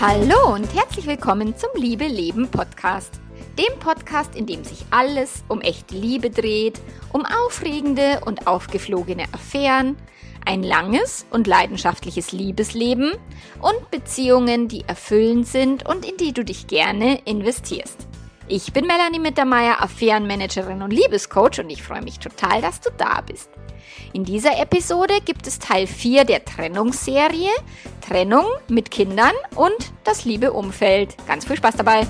Hallo und herzlich willkommen zum Liebe Leben Podcast. Dem Podcast, in dem sich alles um echte Liebe dreht, um aufregende und aufgeflogene Affären, ein langes und leidenschaftliches Liebesleben und Beziehungen, die erfüllend sind und in die du dich gerne investierst. Ich bin Melanie Mittermeier, Affärenmanagerin und Liebescoach und ich freue mich total, dass du da bist. In dieser Episode gibt es Teil 4 der Trennungsserie Trennung mit Kindern und das liebe Umfeld. Ganz viel Spaß dabei!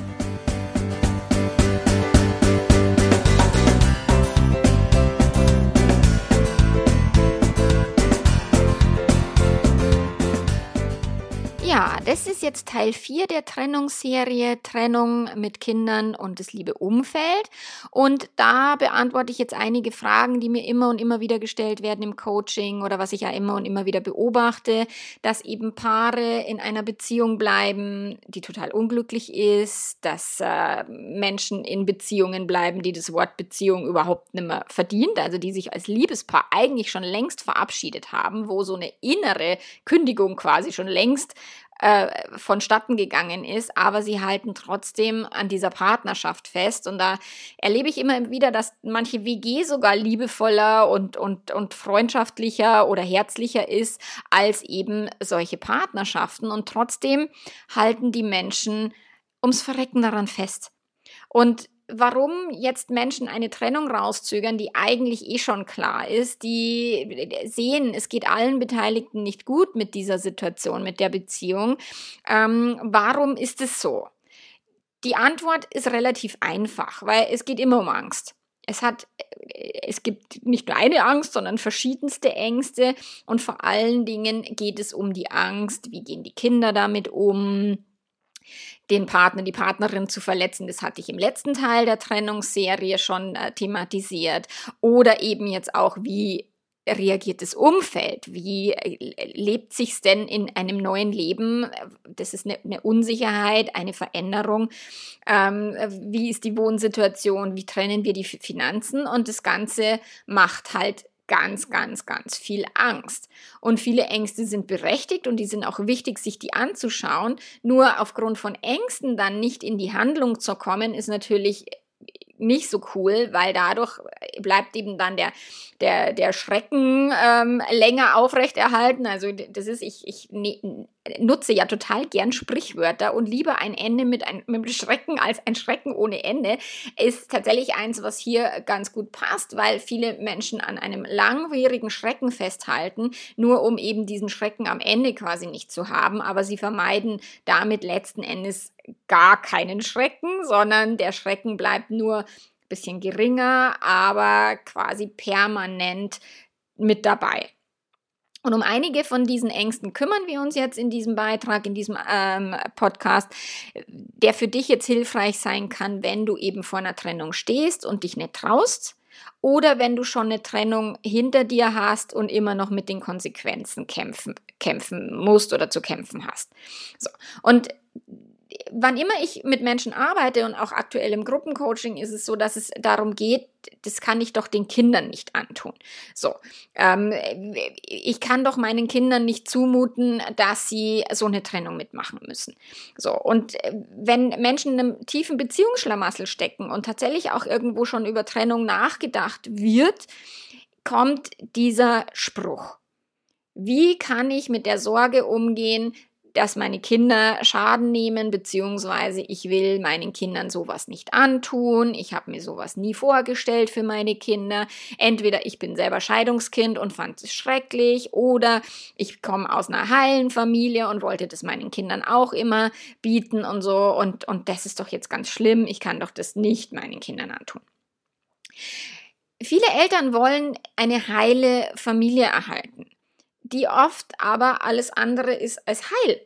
Ja, das ist jetzt Teil 4 der Trennungsserie Trennung mit Kindern und das liebe Umfeld. Und da beantworte ich jetzt einige Fragen, die mir immer und immer wieder gestellt werden im Coaching oder was ich ja immer und immer wieder beobachte, dass eben Paare in einer Beziehung bleiben, die total unglücklich ist, dass äh, Menschen in Beziehungen bleiben, die das Wort Beziehung überhaupt nicht mehr verdient, also die sich als Liebespaar eigentlich schon längst verabschiedet haben, wo so eine innere Kündigung quasi schon längst äh, vonstatten gegangen ist, aber sie halten trotzdem an dieser Partnerschaft fest. Und da erlebe ich immer wieder, dass manche WG sogar liebevoller und, und, und freundschaftlicher oder herzlicher ist als eben solche Partnerschaften. Und trotzdem halten die Menschen ums Verrecken daran fest. Und warum jetzt Menschen eine Trennung rauszögern, die eigentlich eh schon klar ist, die sehen, es geht allen Beteiligten nicht gut mit dieser Situation, mit der Beziehung. Ähm, warum ist es so? Die Antwort ist relativ einfach, weil es geht immer um Angst. Es hat, es gibt nicht nur eine Angst, sondern verschiedenste Ängste und vor allen Dingen geht es um die Angst, wie gehen die Kinder damit um, den Partner, die Partnerin zu verletzen. Das hatte ich im letzten Teil der Trennungsserie schon äh, thematisiert. Oder eben jetzt auch, wie reagiert das Umfeld? Wie äh, lebt sich's denn in einem neuen Leben? Das ist eine, eine Unsicherheit, eine Veränderung. Ähm, wie ist die Wohnsituation? Wie trennen wir die Finanzen? Und das Ganze macht halt ganz, ganz, ganz viel Angst. Und viele Ängste sind berechtigt und die sind auch wichtig, sich die anzuschauen. Nur aufgrund von Ängsten dann nicht in die Handlung zu kommen, ist natürlich nicht so cool, weil dadurch bleibt eben dann der, der, der Schrecken ähm, länger aufrechterhalten. Also das ist, ich, ich ne, nutze ja total gern Sprichwörter und lieber ein Ende mit, ein, mit Schrecken als ein Schrecken ohne Ende, ist tatsächlich eins, was hier ganz gut passt, weil viele Menschen an einem langwierigen Schrecken festhalten, nur um eben diesen Schrecken am Ende quasi nicht zu haben, aber sie vermeiden damit letzten Endes gar keinen Schrecken, sondern der Schrecken bleibt nur ein bisschen geringer, aber quasi permanent mit dabei. Und um einige von diesen Ängsten kümmern wir uns jetzt in diesem Beitrag, in diesem ähm, Podcast, der für dich jetzt hilfreich sein kann, wenn du eben vor einer Trennung stehst und dich nicht traust. Oder wenn du schon eine Trennung hinter dir hast und immer noch mit den Konsequenzen kämpfen, kämpfen musst oder zu kämpfen hast. So. Und wann immer ich mit Menschen arbeite und auch aktuell im Gruppencoaching ist es so, dass es darum geht, das kann ich doch den Kindern nicht antun. So, ähm, ich kann doch meinen Kindern nicht zumuten, dass sie so eine Trennung mitmachen müssen. So, und äh, wenn Menschen in einem tiefen Beziehungsschlamassel stecken und tatsächlich auch irgendwo schon über Trennung nachgedacht wird, kommt dieser Spruch. Wie kann ich mit der Sorge umgehen, dass meine Kinder Schaden nehmen, beziehungsweise ich will meinen Kindern sowas nicht antun. Ich habe mir sowas nie vorgestellt für meine Kinder. Entweder ich bin selber Scheidungskind und fand es schrecklich, oder ich komme aus einer heilen Familie und wollte das meinen Kindern auch immer bieten und so. Und, und das ist doch jetzt ganz schlimm. Ich kann doch das nicht meinen Kindern antun. Viele Eltern wollen eine heile Familie erhalten die oft aber alles andere ist als heil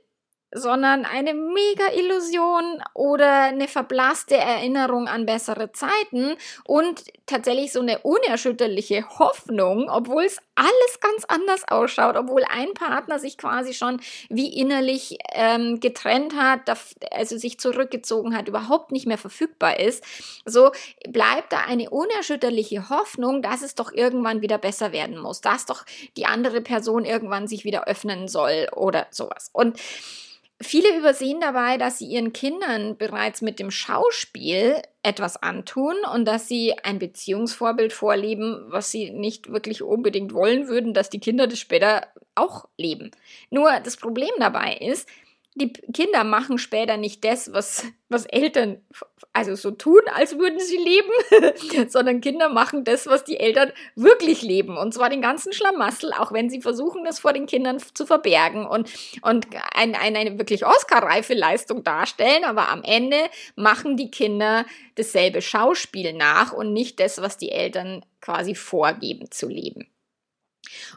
sondern eine mega Illusion oder eine verblasste Erinnerung an bessere Zeiten und tatsächlich so eine unerschütterliche Hoffnung, obwohl es alles ganz anders ausschaut, obwohl ein Partner sich quasi schon wie innerlich ähm, getrennt hat, also sich zurückgezogen hat, überhaupt nicht mehr verfügbar ist. So bleibt da eine unerschütterliche Hoffnung, dass es doch irgendwann wieder besser werden muss, dass doch die andere Person irgendwann sich wieder öffnen soll oder sowas. Und Viele übersehen dabei, dass sie ihren Kindern bereits mit dem Schauspiel etwas antun und dass sie ein Beziehungsvorbild vorleben, was sie nicht wirklich unbedingt wollen würden, dass die Kinder das später auch leben. Nur das Problem dabei ist, die Kinder machen später nicht das, was, was Eltern also so tun, als würden sie leben, sondern Kinder machen das, was die Eltern wirklich leben. Und zwar den ganzen Schlamassel, auch wenn sie versuchen, das vor den Kindern zu verbergen und, und ein, ein, eine wirklich Oscar-reife Leistung darstellen. Aber am Ende machen die Kinder dasselbe Schauspiel nach und nicht das, was die Eltern quasi vorgeben zu leben.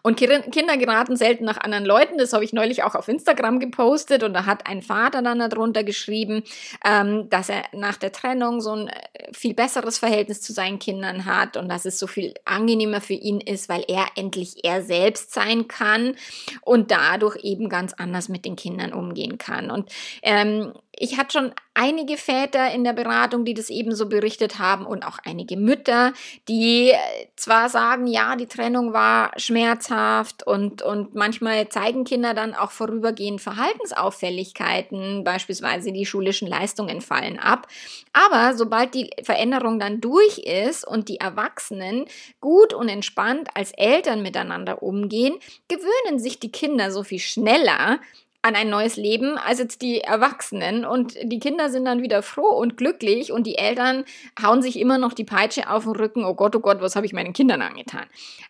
Und Kinder geraten selten nach anderen Leuten. Das habe ich neulich auch auf Instagram gepostet. Und da hat ein Vater dann darunter geschrieben, ähm, dass er nach der Trennung so ein äh, viel besseres Verhältnis zu seinen Kindern hat und dass es so viel angenehmer für ihn ist, weil er endlich er selbst sein kann und dadurch eben ganz anders mit den Kindern umgehen kann. Und ähm, ich hatte schon einige Väter in der Beratung, die das ebenso berichtet haben und auch einige Mütter, die äh, zwar sagen, ja, die Trennung war schmerzhaft und, und manchmal zeigen Kinder dann auch vorübergehend Verhaltensauffälligkeiten, beispielsweise die schulischen Leistungen fallen ab. Aber sobald die Veränderung dann durch ist und die Erwachsenen gut und entspannt als Eltern miteinander umgehen, gewöhnen sich die Kinder so viel schneller an ein neues Leben als jetzt die Erwachsenen. Und die Kinder sind dann wieder froh und glücklich und die Eltern hauen sich immer noch die Peitsche auf den Rücken. Oh Gott, oh Gott, was habe ich meinen Kindern angetan?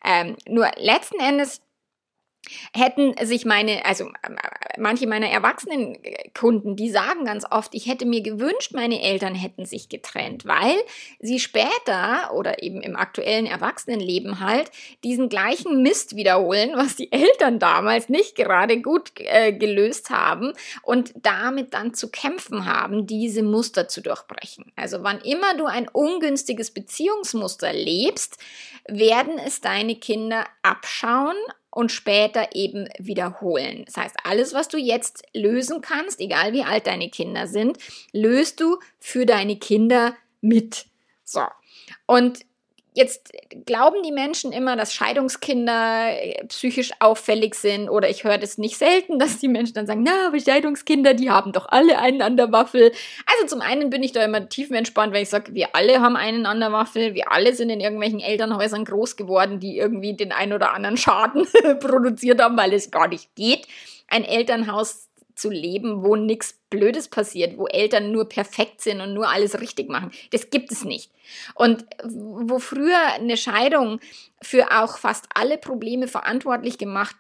Ähm, nur letzten Endes hätten sich meine, also äh, manche meiner erwachsenen Kunden, die sagen ganz oft, ich hätte mir gewünscht, meine Eltern hätten sich getrennt, weil sie später oder eben im aktuellen Erwachsenenleben halt diesen gleichen Mist wiederholen, was die Eltern damals nicht gerade gut äh, gelöst haben und damit dann zu kämpfen haben, diese Muster zu durchbrechen. Also wann immer du ein ungünstiges Beziehungsmuster lebst, werden es deine Kinder abschauen und später eben wiederholen. Das heißt, alles, was du jetzt lösen kannst, egal wie alt deine Kinder sind, löst du für deine Kinder mit. So. Und Jetzt glauben die Menschen immer, dass Scheidungskinder äh, psychisch auffällig sind oder ich höre das nicht selten, dass die Menschen dann sagen, na, aber Scheidungskinder, die haben doch alle einen an der Waffel. Also zum einen bin ich da immer tiefenentspannt, weil ich sage, wir alle haben einen an der Waffel, wir alle sind in irgendwelchen Elternhäusern groß geworden, die irgendwie den ein oder anderen Schaden produziert haben, weil es gar nicht geht. Ein Elternhaus zu leben, wo nichts Blödes passiert, wo Eltern nur perfekt sind und nur alles richtig machen. Das gibt es nicht. Und wo früher eine Scheidung für auch fast alle Probleme verantwortlich gemacht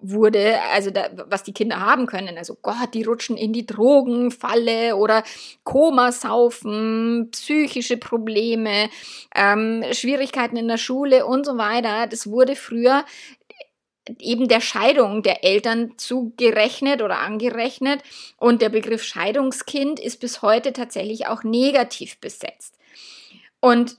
wurde, also da, was die Kinder haben können, also Gott, die rutschen in die Drogenfalle oder Komasaufen, psychische Probleme, ähm, Schwierigkeiten in der Schule und so weiter, das wurde früher eben der Scheidung der Eltern zugerechnet oder angerechnet. Und der Begriff Scheidungskind ist bis heute tatsächlich auch negativ besetzt. Und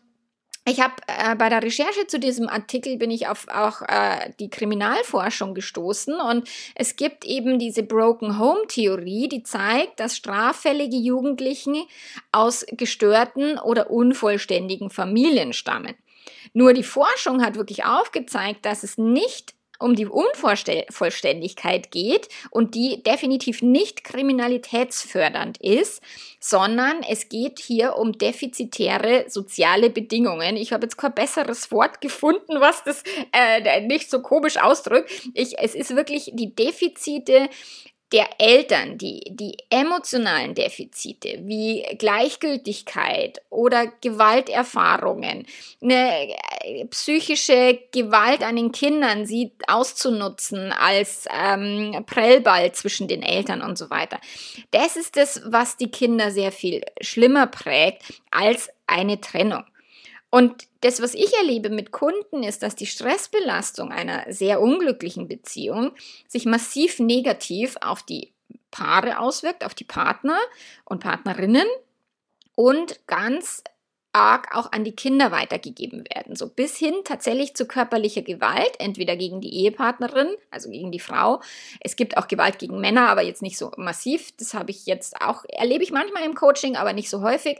ich habe äh, bei der Recherche zu diesem Artikel bin ich auf auch äh, die Kriminalforschung gestoßen und es gibt eben diese Broken Home Theorie, die zeigt, dass straffällige Jugendlichen aus gestörten oder unvollständigen Familien stammen. Nur die Forschung hat wirklich aufgezeigt, dass es nicht um die Unvollständigkeit geht und die definitiv nicht kriminalitätsfördernd ist, sondern es geht hier um defizitäre soziale Bedingungen. Ich habe jetzt kein besseres Wort gefunden, was das äh, nicht so komisch ausdrückt. Ich, es ist wirklich die Defizite der Eltern, die, die emotionalen Defizite wie Gleichgültigkeit oder Gewalterfahrungen, eine äh, psychische Gewalt an den Kindern, sie auszunutzen als ähm, Prellball zwischen den Eltern und so weiter. Das ist das, was die Kinder sehr viel schlimmer prägt als eine Trennung. Und das, was ich erlebe mit Kunden, ist, dass die Stressbelastung einer sehr unglücklichen Beziehung sich massiv negativ auf die Paare auswirkt, auf die Partner und Partnerinnen und ganz arg auch an die Kinder weitergegeben werden. So bis hin tatsächlich zu körperlicher Gewalt, entweder gegen die Ehepartnerin, also gegen die Frau. Es gibt auch Gewalt gegen Männer, aber jetzt nicht so massiv. Das habe ich jetzt auch, erlebe ich manchmal im Coaching, aber nicht so häufig.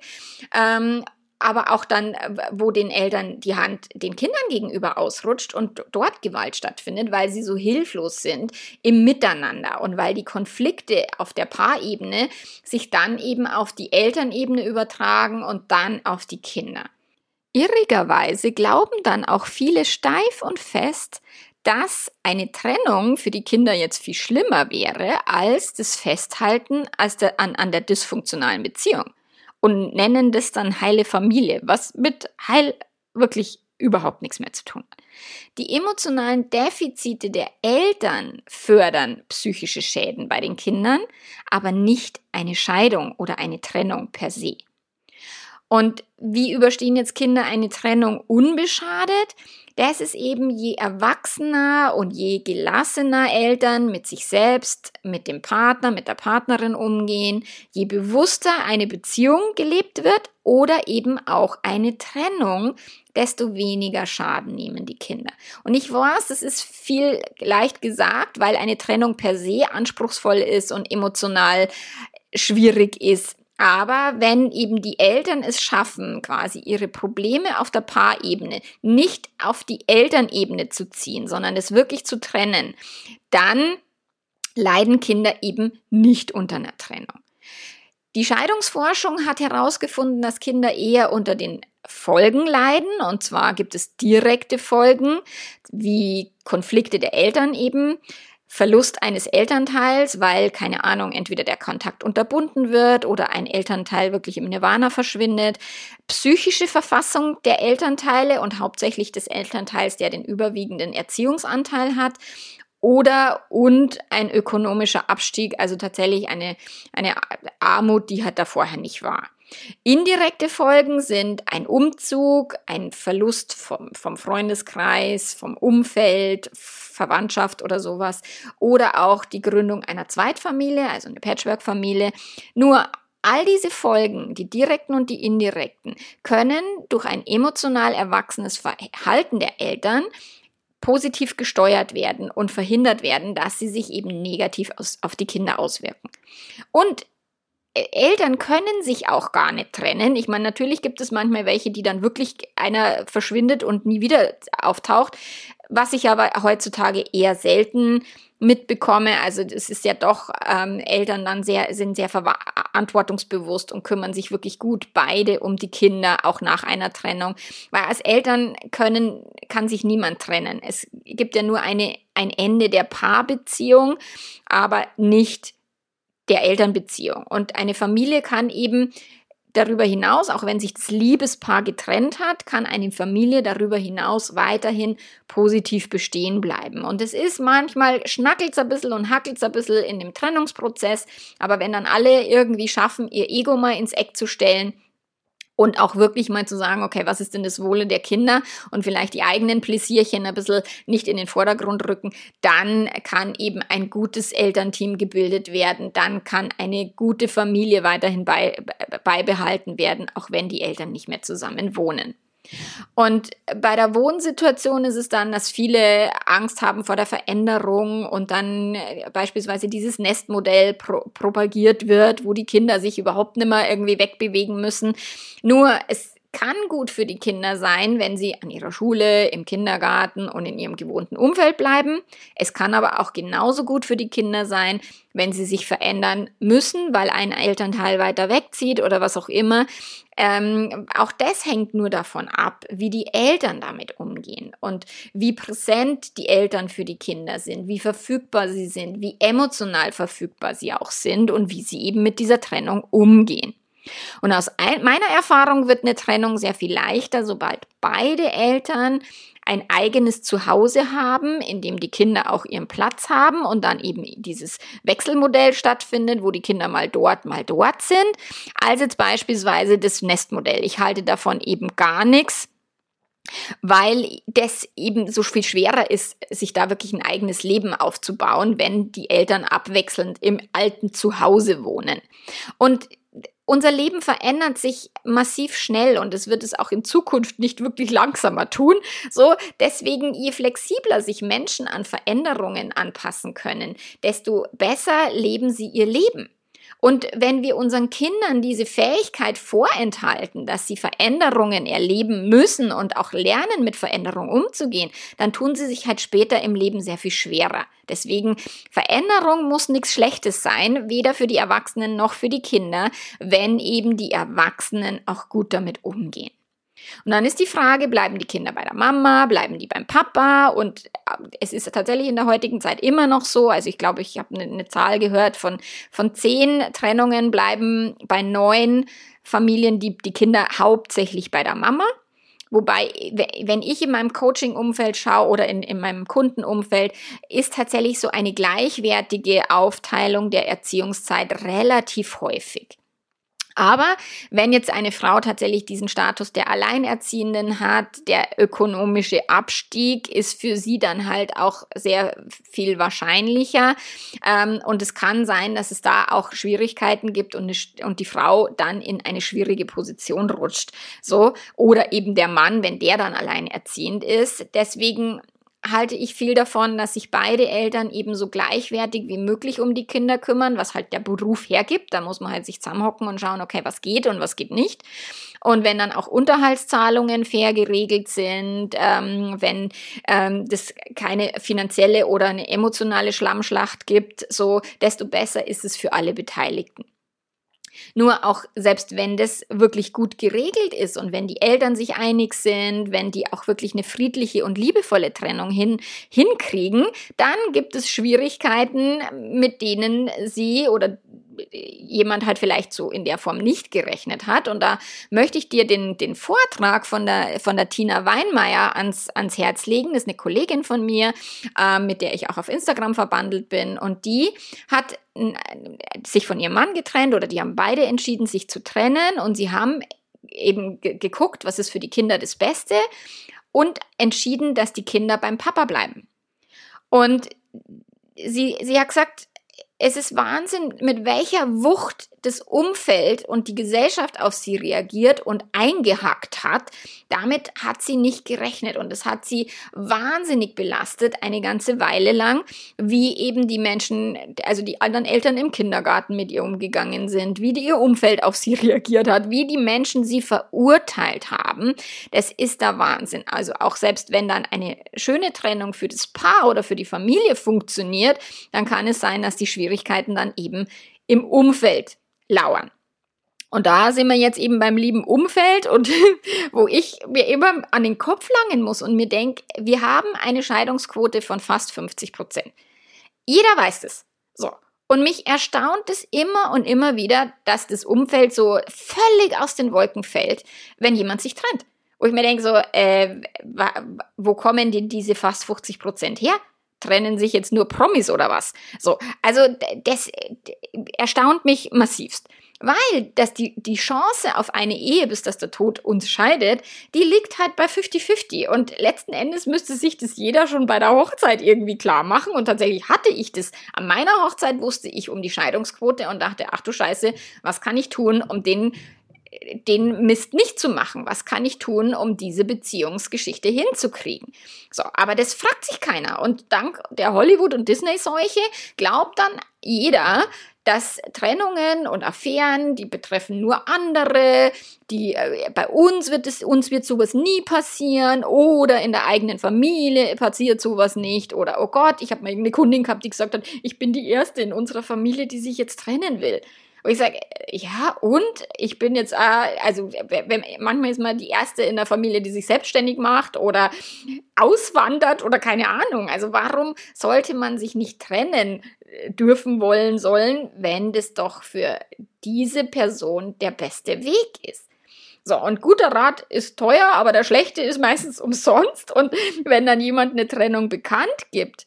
Ähm, aber auch dann, äh, wo den Eltern die Hand den Kindern gegenüber ausrutscht und dort Gewalt stattfindet, weil sie so hilflos sind im Miteinander und weil die Konflikte auf der Paarebene sich dann eben auf die Elternebene übertragen und dann auf die Kinder. Irrigerweise glauben dann auch viele steif und fest, dass eine Trennung für die Kinder jetzt viel schlimmer wäre als das Festhalten als der, an, an der dysfunktionalen Beziehung und nennen das dann heile Familie, was mit heil wirklich überhaupt nichts mehr zu tun hat. Die emotionalen Defizite der Eltern fördern psychische Schäden bei den Kindern, aber nicht eine Scheidung oder eine Trennung per se. Und wie überstehen jetzt Kinder eine Trennung unbeschadet? Das ist eben je erwachsener und je gelassener Eltern mit sich selbst, mit dem Partner, mit der Partnerin umgehen, je bewusster eine Beziehung gelebt wird oder eben auch eine Trennung, desto weniger Schaden nehmen die Kinder. Und ich weiß, das ist viel leicht gesagt, weil eine Trennung per se anspruchsvoll ist und emotional schwierig ist. Aber wenn eben die Eltern es schaffen, quasi ihre Probleme auf der Paarebene nicht auf die Elternebene zu ziehen, sondern es wirklich zu trennen, dann leiden Kinder eben nicht unter einer Trennung. Die Scheidungsforschung hat herausgefunden, dass Kinder eher unter den Folgen leiden. Und zwar gibt es direkte Folgen, wie Konflikte der Eltern eben, Verlust eines Elternteils, weil, keine Ahnung, entweder der Kontakt unterbunden wird oder ein Elternteil wirklich im Nirvana verschwindet, psychische Verfassung der Elternteile und hauptsächlich des Elternteils, der den überwiegenden Erziehungsanteil hat oder und ein ökonomischer Abstieg, also tatsächlich eine, eine Armut, die halt da vorher nicht war. Indirekte Folgen sind ein Umzug, ein Verlust vom, vom Freundeskreis, vom Umfeld, Verwandtschaft oder sowas oder auch die Gründung einer Zweitfamilie, also eine Patchwork-Familie. Nur all diese Folgen, die direkten und die indirekten, können durch ein emotional erwachsenes Verhalten der Eltern positiv gesteuert werden und verhindert werden, dass sie sich eben negativ aus, auf die Kinder auswirken. Und Eltern können sich auch gar nicht trennen. Ich meine, natürlich gibt es manchmal welche, die dann wirklich einer verschwindet und nie wieder auftaucht, was ich aber heutzutage eher selten mitbekomme. Also es ist ja doch, ähm, Eltern dann sehr, sind sehr verantwortungsbewusst und kümmern sich wirklich gut beide um die Kinder, auch nach einer Trennung. Weil als Eltern können, kann sich niemand trennen. Es gibt ja nur eine, ein Ende der Paarbeziehung, aber nicht der Elternbeziehung. Und eine Familie kann eben darüber hinaus, auch wenn sich das Liebespaar getrennt hat, kann eine Familie darüber hinaus weiterhin positiv bestehen bleiben. Und es ist manchmal schnackelt ein bisschen und hackelt ein bisschen in dem Trennungsprozess, aber wenn dann alle irgendwie schaffen, ihr Ego mal ins Eck zu stellen, und auch wirklich mal zu sagen, okay, was ist denn das Wohle der Kinder? Und vielleicht die eigenen Pläsierchen ein bisschen nicht in den Vordergrund rücken, dann kann eben ein gutes Elternteam gebildet werden, dann kann eine gute Familie weiterhin bei, beibehalten werden, auch wenn die Eltern nicht mehr zusammen wohnen. Und bei der Wohnsituation ist es dann, dass viele Angst haben vor der Veränderung und dann äh, beispielsweise dieses Nestmodell pro propagiert wird, wo die Kinder sich überhaupt nicht mehr irgendwie wegbewegen müssen. Nur es kann gut für die Kinder sein, wenn sie an ihrer Schule, im Kindergarten und in ihrem gewohnten Umfeld bleiben. Es kann aber auch genauso gut für die Kinder sein, wenn sie sich verändern müssen, weil ein Elternteil weiter wegzieht oder was auch immer. Ähm, auch das hängt nur davon ab, wie die Eltern damit umgehen und wie präsent die Eltern für die Kinder sind, wie verfügbar sie sind, wie emotional verfügbar sie auch sind und wie sie eben mit dieser Trennung umgehen. Und aus meiner Erfahrung wird eine Trennung sehr viel leichter, sobald beide Eltern ein eigenes Zuhause haben, in dem die Kinder auch ihren Platz haben und dann eben dieses Wechselmodell stattfindet, wo die Kinder mal dort, mal dort sind, als jetzt beispielsweise das Nestmodell. Ich halte davon eben gar nichts weil das eben so viel schwerer ist, sich da wirklich ein eigenes Leben aufzubauen, wenn die Eltern abwechselnd im alten Zuhause wohnen. Und unser Leben verändert sich massiv schnell und es wird es auch in Zukunft nicht wirklich langsamer tun. So, deswegen, je flexibler sich Menschen an Veränderungen anpassen können, desto besser leben sie ihr Leben. Und wenn wir unseren Kindern diese Fähigkeit vorenthalten, dass sie Veränderungen erleben müssen und auch lernen, mit Veränderungen umzugehen, dann tun sie sich halt später im Leben sehr viel schwerer. Deswegen, Veränderung muss nichts Schlechtes sein, weder für die Erwachsenen noch für die Kinder, wenn eben die Erwachsenen auch gut damit umgehen. Und dann ist die Frage, bleiben die Kinder bei der Mama, bleiben die beim Papa? Und äh, es ist tatsächlich in der heutigen Zeit immer noch so. Also ich glaube, ich habe eine, eine Zahl gehört von, von zehn Trennungen bleiben bei neun Familien die, die Kinder hauptsächlich bei der Mama. Wobei, wenn ich in meinem Coaching-Umfeld schaue oder in, in meinem Kundenumfeld, ist tatsächlich so eine gleichwertige Aufteilung der Erziehungszeit relativ häufig. Aber wenn jetzt eine Frau tatsächlich diesen Status der Alleinerziehenden hat, der ökonomische Abstieg ist für sie dann halt auch sehr viel wahrscheinlicher. Ähm, und es kann sein, dass es da auch Schwierigkeiten gibt und, die Frau dann in eine schwierige Position rutscht. So. Oder eben der Mann, wenn der dann alleinerziehend ist. Deswegen halte ich viel davon, dass sich beide Eltern eben so gleichwertig wie möglich um die Kinder kümmern, was halt der Beruf hergibt. Da muss man halt sich zusammenhocken und schauen, okay, was geht und was geht nicht. Und wenn dann auch Unterhaltszahlungen fair geregelt sind, ähm, wenn ähm, das keine finanzielle oder eine emotionale Schlammschlacht gibt, so desto besser ist es für alle Beteiligten. Nur auch selbst wenn das wirklich gut geregelt ist und wenn die Eltern sich einig sind, wenn die auch wirklich eine friedliche und liebevolle Trennung hin, hinkriegen, dann gibt es Schwierigkeiten, mit denen sie oder jemand halt vielleicht so in der Form nicht gerechnet hat. Und da möchte ich dir den, den Vortrag von der, von der Tina Weinmeier ans, ans Herz legen. Das ist eine Kollegin von mir, äh, mit der ich auch auf Instagram verbandelt bin. Und die hat sich von ihrem Mann getrennt oder die haben beide entschieden, sich zu trennen. Und sie haben eben geguckt, was ist für die Kinder das Beste und entschieden, dass die Kinder beim Papa bleiben. Und sie, sie hat gesagt, es ist Wahnsinn, mit welcher Wucht das Umfeld und die Gesellschaft auf sie reagiert und eingehackt hat. Damit hat sie nicht gerechnet und es hat sie wahnsinnig belastet eine ganze Weile lang, wie eben die Menschen, also die anderen Eltern im Kindergarten mit ihr umgegangen sind, wie ihr Umfeld auf sie reagiert hat, wie die Menschen sie verurteilt haben. Das ist der Wahnsinn. Also auch selbst wenn dann eine schöne Trennung für das Paar oder für die Familie funktioniert, dann kann es sein, dass die Schwierigkeiten dann eben im Umfeld lauern. Und da sind wir jetzt eben beim lieben Umfeld und wo ich mir immer an den Kopf langen muss und mir denke, wir haben eine Scheidungsquote von fast 50 Prozent. Jeder weiß es. So. Und mich erstaunt es immer und immer wieder, dass das Umfeld so völlig aus den Wolken fällt, wenn jemand sich trennt. Wo ich mir denke, so, äh, wo kommen denn diese fast 50 Prozent her? Trennen sich jetzt nur Promis oder was? So, also das erstaunt mich massivst. Weil dass die, die Chance auf eine Ehe, bis dass der Tod uns scheidet, die liegt halt bei 50-50. Und letzten Endes müsste sich das jeder schon bei der Hochzeit irgendwie klar machen. Und tatsächlich hatte ich das. An meiner Hochzeit wusste ich um die Scheidungsquote und dachte, ach du Scheiße, was kann ich tun, um den den Mist nicht zu machen. Was kann ich tun, um diese Beziehungsgeschichte hinzukriegen? So, aber das fragt sich keiner. Und dank der Hollywood- und Disney-Seuche glaubt dann jeder, dass Trennungen und Affären, die betreffen nur andere, die äh, bei uns wird es uns wird sowas nie passieren oder in der eigenen Familie passiert sowas nicht oder oh Gott, ich habe mal eine Kundin gehabt, die gesagt hat, ich bin die erste in unserer Familie, die sich jetzt trennen will. Und ich sage, ja, und ich bin jetzt, äh, also wenn, manchmal ist man die erste in der Familie, die sich selbstständig macht oder auswandert oder keine Ahnung. Also warum sollte man sich nicht trennen äh, dürfen, wollen, sollen, wenn das doch für diese Person der beste Weg ist? So, und guter Rat ist teuer, aber der schlechte ist meistens umsonst. Und wenn dann jemand eine Trennung bekannt gibt,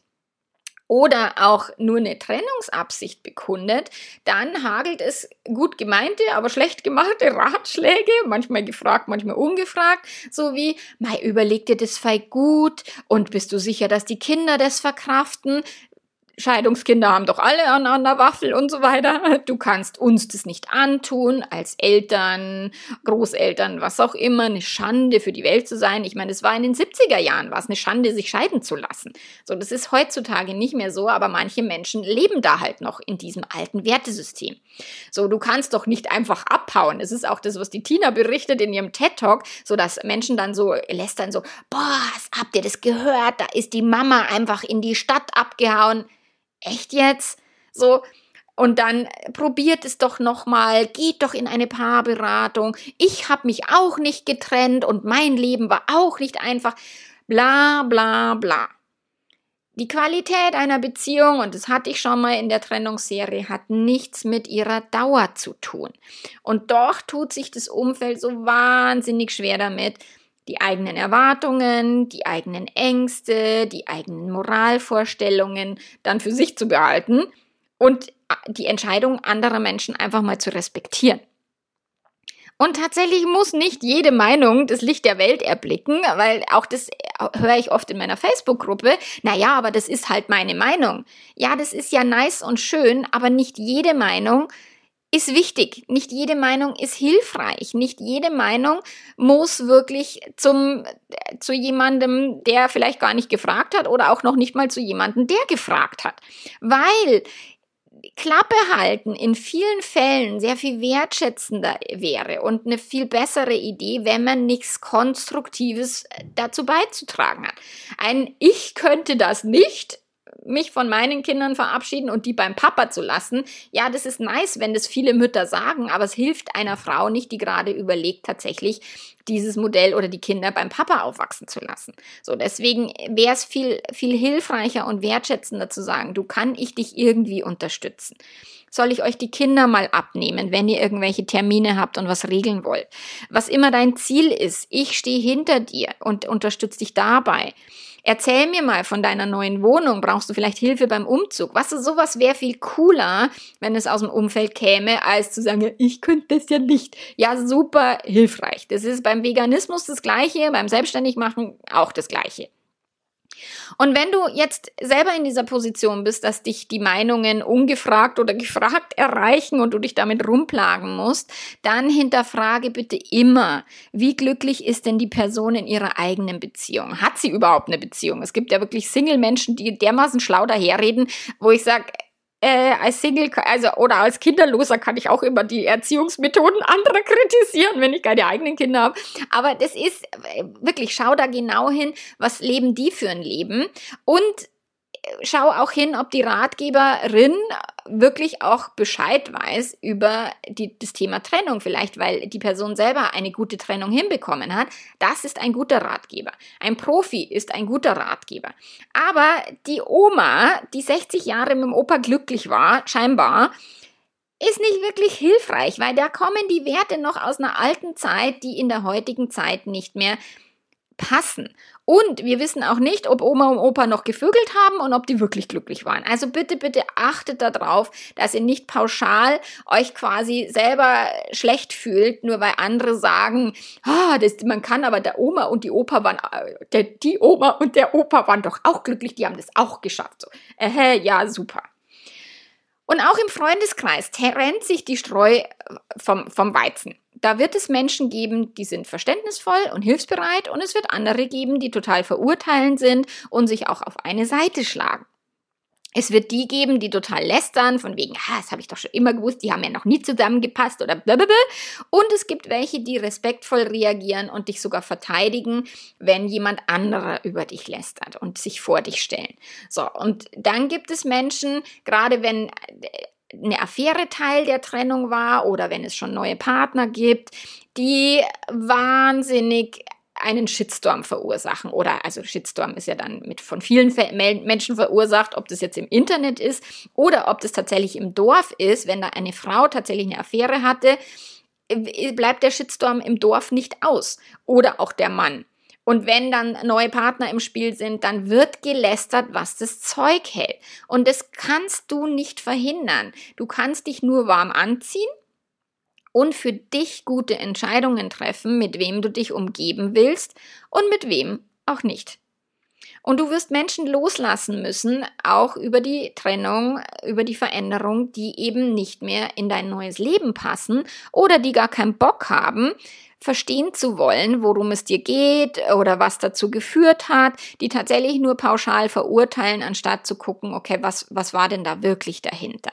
oder auch nur eine Trennungsabsicht bekundet, dann hagelt es gut gemeinte, aber schlecht gemachte Ratschläge, manchmal gefragt, manchmal ungefragt, so wie, mei, überleg dir das fei gut und bist du sicher, dass die Kinder das verkraften? Scheidungskinder haben doch alle an einer Waffel und so weiter. Du kannst uns das nicht antun, als Eltern, Großeltern, was auch immer, eine Schande für die Welt zu sein. Ich meine, es war in den 70er Jahren, war es eine Schande, sich scheiden zu lassen. So, das ist heutzutage nicht mehr so, aber manche Menschen leben da halt noch in diesem alten Wertesystem. So, du kannst doch nicht einfach abhauen. Es ist auch das, was die Tina berichtet in ihrem TED-Talk, so dass Menschen dann so lästern so, boah, habt ihr das gehört? Da ist die Mama einfach in die Stadt abgehauen echt jetzt? So, und dann probiert es doch nochmal, geht doch in eine Paarberatung. Ich habe mich auch nicht getrennt und mein Leben war auch nicht einfach. Bla bla bla. Die Qualität einer Beziehung, und das hatte ich schon mal in der Trennungsserie, hat nichts mit ihrer Dauer zu tun. Und doch tut sich das Umfeld so wahnsinnig schwer damit, die eigenen Erwartungen, die eigenen Ängste, die eigenen Moralvorstellungen dann für sich zu behalten und die Entscheidung anderer Menschen einfach mal zu respektieren. Und tatsächlich muss nicht jede Meinung das Licht der Welt erblicken, weil auch das höre ich oft in meiner Facebook-Gruppe. Naja, aber das ist halt meine Meinung. Ja, das ist ja nice und schön, aber nicht jede Meinung ist wichtig. Nicht jede Meinung ist hilfreich. Nicht jede Meinung muss wirklich zum, zu jemandem, der vielleicht gar nicht gefragt hat oder auch noch nicht mal zu jemandem, der gefragt hat. Weil Klappe halten in vielen Fällen sehr viel wertschätzender wäre und eine viel bessere Idee, wenn man nichts Konstruktives dazu beizutragen hat. Ein Ich könnte das nicht mich von meinen Kindern verabschieden und die beim Papa zu lassen. Ja, das ist nice, wenn das viele Mütter sagen, aber es hilft einer Frau nicht, die gerade überlegt, tatsächlich dieses Modell oder die Kinder beim Papa aufwachsen zu lassen. So, deswegen wäre es viel, viel hilfreicher und wertschätzender zu sagen, du kann ich dich irgendwie unterstützen. Soll ich euch die Kinder mal abnehmen, wenn ihr irgendwelche Termine habt und was regeln wollt? Was immer dein Ziel ist, ich stehe hinter dir und unterstütze dich dabei. Erzähl mir mal von deiner neuen Wohnung. Brauchst du vielleicht Hilfe beim Umzug? Was ist sowas wäre viel cooler, wenn es aus dem Umfeld käme, als zu sagen, ich könnte das ja nicht. Ja, super hilfreich. Das ist beim Veganismus das Gleiche, beim Selbstständigmachen auch das Gleiche. Und wenn du jetzt selber in dieser Position bist, dass dich die Meinungen ungefragt oder gefragt erreichen und du dich damit rumplagen musst, dann hinterfrage bitte immer, wie glücklich ist denn die Person in ihrer eigenen Beziehung? Hat sie überhaupt eine Beziehung? Es gibt ja wirklich Single-Menschen, die dermaßen schlau daherreden, wo ich sage, äh, als Single, also oder als Kinderloser kann ich auch immer die Erziehungsmethoden anderer kritisieren, wenn ich keine eigenen Kinder habe. Aber das ist äh, wirklich, schau da genau hin, was leben die für ein Leben und schau auch hin, ob die Ratgeberin wirklich auch Bescheid weiß über die, das Thema Trennung, vielleicht weil die Person selber eine gute Trennung hinbekommen hat. Das ist ein guter Ratgeber. Ein Profi ist ein guter Ratgeber. Aber die Oma, die 60 Jahre mit dem Opa glücklich war, scheinbar, ist nicht wirklich hilfreich, weil da kommen die Werte noch aus einer alten Zeit, die in der heutigen Zeit nicht mehr passen. Und wir wissen auch nicht, ob Oma und Opa noch gevögelt haben und ob die wirklich glücklich waren. Also bitte, bitte achtet darauf, dass ihr nicht pauschal euch quasi selber schlecht fühlt, nur weil andere sagen, ah, das, man kann aber der Oma und die Opa waren, äh, der, die Oma und der Opa waren doch auch glücklich, die haben das auch geschafft. So, äh, ja, super. Und auch im Freundeskreis trennt sich die Streu vom, vom Weizen. Da wird es Menschen geben, die sind verständnisvoll und hilfsbereit und es wird andere geben, die total verurteilend sind und sich auch auf eine Seite schlagen. Es wird die geben, die total lästern, von wegen, ah, das habe ich doch schon immer gewusst, die haben ja noch nie zusammengepasst oder blablabla. Und es gibt welche, die respektvoll reagieren und dich sogar verteidigen, wenn jemand anderer über dich lästert und sich vor dich stellen. So, und dann gibt es Menschen, gerade wenn eine Affäre Teil der Trennung war oder wenn es schon neue Partner gibt, die wahnsinnig einen Shitstorm verursachen. Oder also Shitstorm ist ja dann mit von vielen Menschen verursacht, ob das jetzt im Internet ist oder ob das tatsächlich im Dorf ist, wenn da eine Frau tatsächlich eine Affäre hatte, bleibt der Shitstorm im Dorf nicht aus. Oder auch der Mann. Und wenn dann neue Partner im Spiel sind, dann wird gelästert, was das Zeug hält. Und das kannst du nicht verhindern. Du kannst dich nur warm anziehen und für dich gute Entscheidungen treffen, mit wem du dich umgeben willst und mit wem auch nicht. Und du wirst Menschen loslassen müssen, auch über die Trennung, über die Veränderung, die eben nicht mehr in dein neues Leben passen oder die gar keinen Bock haben, verstehen zu wollen, worum es dir geht oder was dazu geführt hat, die tatsächlich nur pauschal verurteilen, anstatt zu gucken, okay, was, was war denn da wirklich dahinter?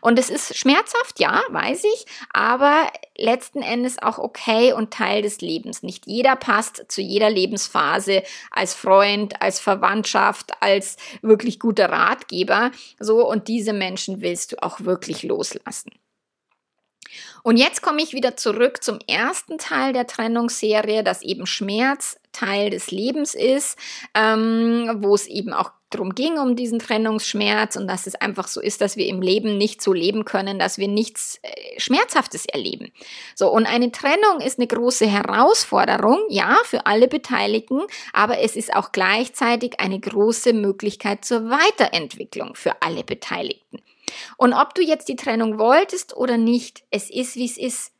Und es ist schmerzhaft, ja, weiß ich, aber letzten Endes auch okay und Teil des Lebens. Nicht jeder passt zu jeder Lebensphase als Freund, als Verwandtschaft, als wirklich guter Ratgeber. So, und diese Menschen willst du auch wirklich loslassen. Und jetzt komme ich wieder zurück zum ersten Teil der Trennungsserie, dass eben Schmerz Teil des Lebens ist, ähm, wo es eben auch darum ging, um diesen Trennungsschmerz und dass es einfach so ist, dass wir im Leben nicht so leben können, dass wir nichts äh, Schmerzhaftes erleben. So, und eine Trennung ist eine große Herausforderung, ja, für alle Beteiligten, aber es ist auch gleichzeitig eine große Möglichkeit zur Weiterentwicklung für alle Beteiligten. Und ob du jetzt die Trennung wolltest oder nicht, es ist, wie es ist.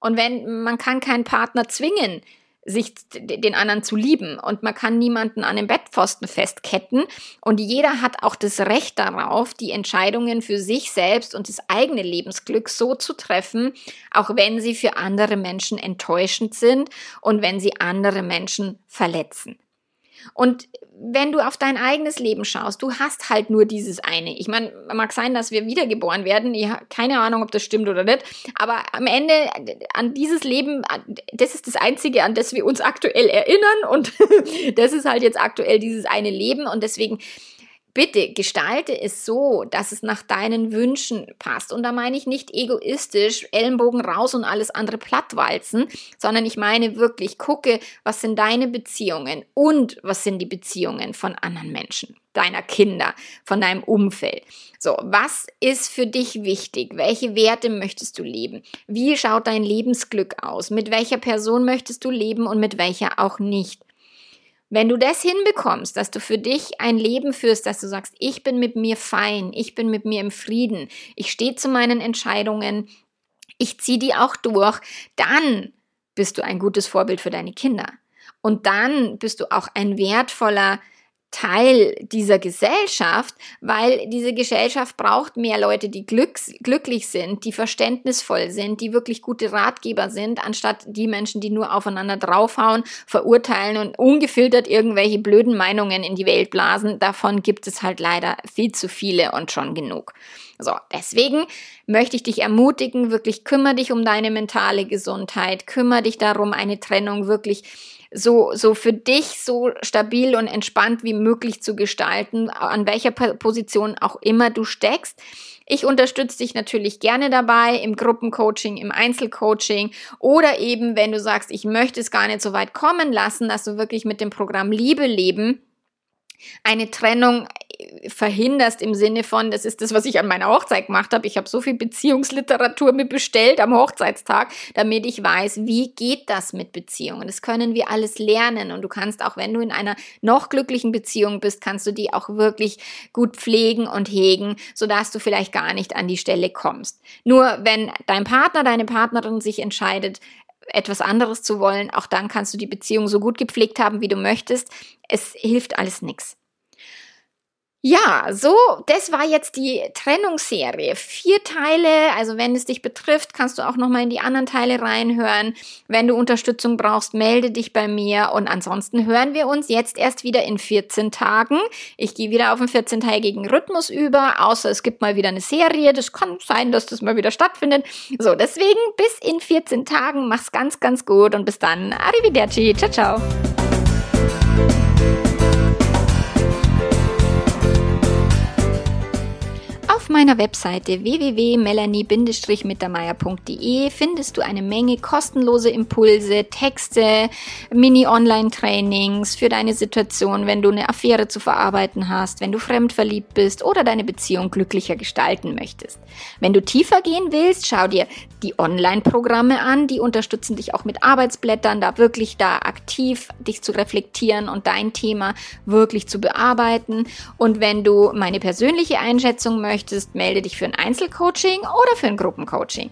Und wenn man kann keinen Partner zwingen, sich den anderen zu lieben und man kann niemanden an den Bettpfosten festketten und jeder hat auch das Recht darauf, die Entscheidungen für sich selbst und das eigene Lebensglück so zu treffen, auch wenn sie für andere Menschen enttäuschend sind und wenn sie andere Menschen verletzen. Und wenn du auf dein eigenes Leben schaust, du hast halt nur dieses eine. Ich meine, mag sein, dass wir wiedergeboren werden. Ich habe keine Ahnung, ob das stimmt oder nicht. Aber am Ende an dieses Leben, das ist das Einzige, an das wir uns aktuell erinnern. Und das ist halt jetzt aktuell dieses eine Leben. Und deswegen Bitte gestalte es so, dass es nach deinen Wünschen passt. Und da meine ich nicht egoistisch, Ellenbogen raus und alles andere plattwalzen, sondern ich meine wirklich, gucke, was sind deine Beziehungen und was sind die Beziehungen von anderen Menschen, deiner Kinder, von deinem Umfeld. So, was ist für dich wichtig? Welche Werte möchtest du leben? Wie schaut dein Lebensglück aus? Mit welcher Person möchtest du leben und mit welcher auch nicht? Wenn du das hinbekommst, dass du für dich ein Leben führst, dass du sagst, ich bin mit mir fein, ich bin mit mir im Frieden, ich stehe zu meinen Entscheidungen, ich ziehe die auch durch, dann bist du ein gutes Vorbild für deine Kinder. Und dann bist du auch ein wertvoller Teil dieser Gesellschaft, weil diese Gesellschaft braucht mehr Leute, die glücks glücklich sind, die verständnisvoll sind, die wirklich gute Ratgeber sind, anstatt die Menschen, die nur aufeinander draufhauen, verurteilen und ungefiltert irgendwelche blöden Meinungen in die Welt blasen. Davon gibt es halt leider viel zu viele und schon genug. So, deswegen möchte ich dich ermutigen, wirklich kümmere dich um deine mentale Gesundheit, kümmere dich darum, eine Trennung wirklich so, so für dich so stabil und entspannt wie möglich zu gestalten, an welcher Position auch immer du steckst. Ich unterstütze dich natürlich gerne dabei im Gruppencoaching, im Einzelcoaching oder eben, wenn du sagst, ich möchte es gar nicht so weit kommen lassen, dass du wirklich mit dem Programm Liebe leben eine Trennung verhinderst im Sinne von, das ist das, was ich an meiner Hochzeit gemacht habe. Ich habe so viel Beziehungsliteratur mir bestellt am Hochzeitstag, damit ich weiß, wie geht das mit Beziehungen. Das können wir alles lernen und du kannst auch, wenn du in einer noch glücklichen Beziehung bist, kannst du die auch wirklich gut pflegen und hegen, sodass du vielleicht gar nicht an die Stelle kommst. Nur wenn dein Partner, deine Partnerin sich entscheidet, etwas anderes zu wollen, auch dann kannst du die Beziehung so gut gepflegt haben, wie du möchtest. Es hilft alles nichts. Ja, so, das war jetzt die Trennungsserie. Vier Teile, also wenn es dich betrifft, kannst du auch nochmal in die anderen Teile reinhören. Wenn du Unterstützung brauchst, melde dich bei mir und ansonsten hören wir uns jetzt erst wieder in 14 Tagen. Ich gehe wieder auf einen 14-tägigen Rhythmus über, außer es gibt mal wieder eine Serie. Das kann sein, dass das mal wieder stattfindet. So, deswegen bis in 14 Tagen. Mach's ganz, ganz gut und bis dann. Arrivederci. Ciao, ciao. Meiner Webseite www.melanie-mittermeier.de findest du eine Menge kostenlose Impulse, Texte, Mini-Online-Trainings für deine Situation, wenn du eine Affäre zu verarbeiten hast, wenn du fremdverliebt bist oder deine Beziehung glücklicher gestalten möchtest. Wenn du tiefer gehen willst, schau dir die Online-Programme an, die unterstützen dich auch mit Arbeitsblättern, da wirklich da aktiv dich zu reflektieren und dein Thema wirklich zu bearbeiten. Und wenn du meine persönliche Einschätzung möchtest, möchtest, melde dich für ein Einzelcoaching oder für ein Gruppencoaching.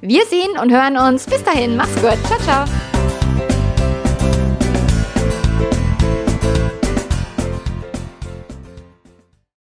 Wir sehen und hören uns. Bis dahin, mach's gut. Ciao, ciao.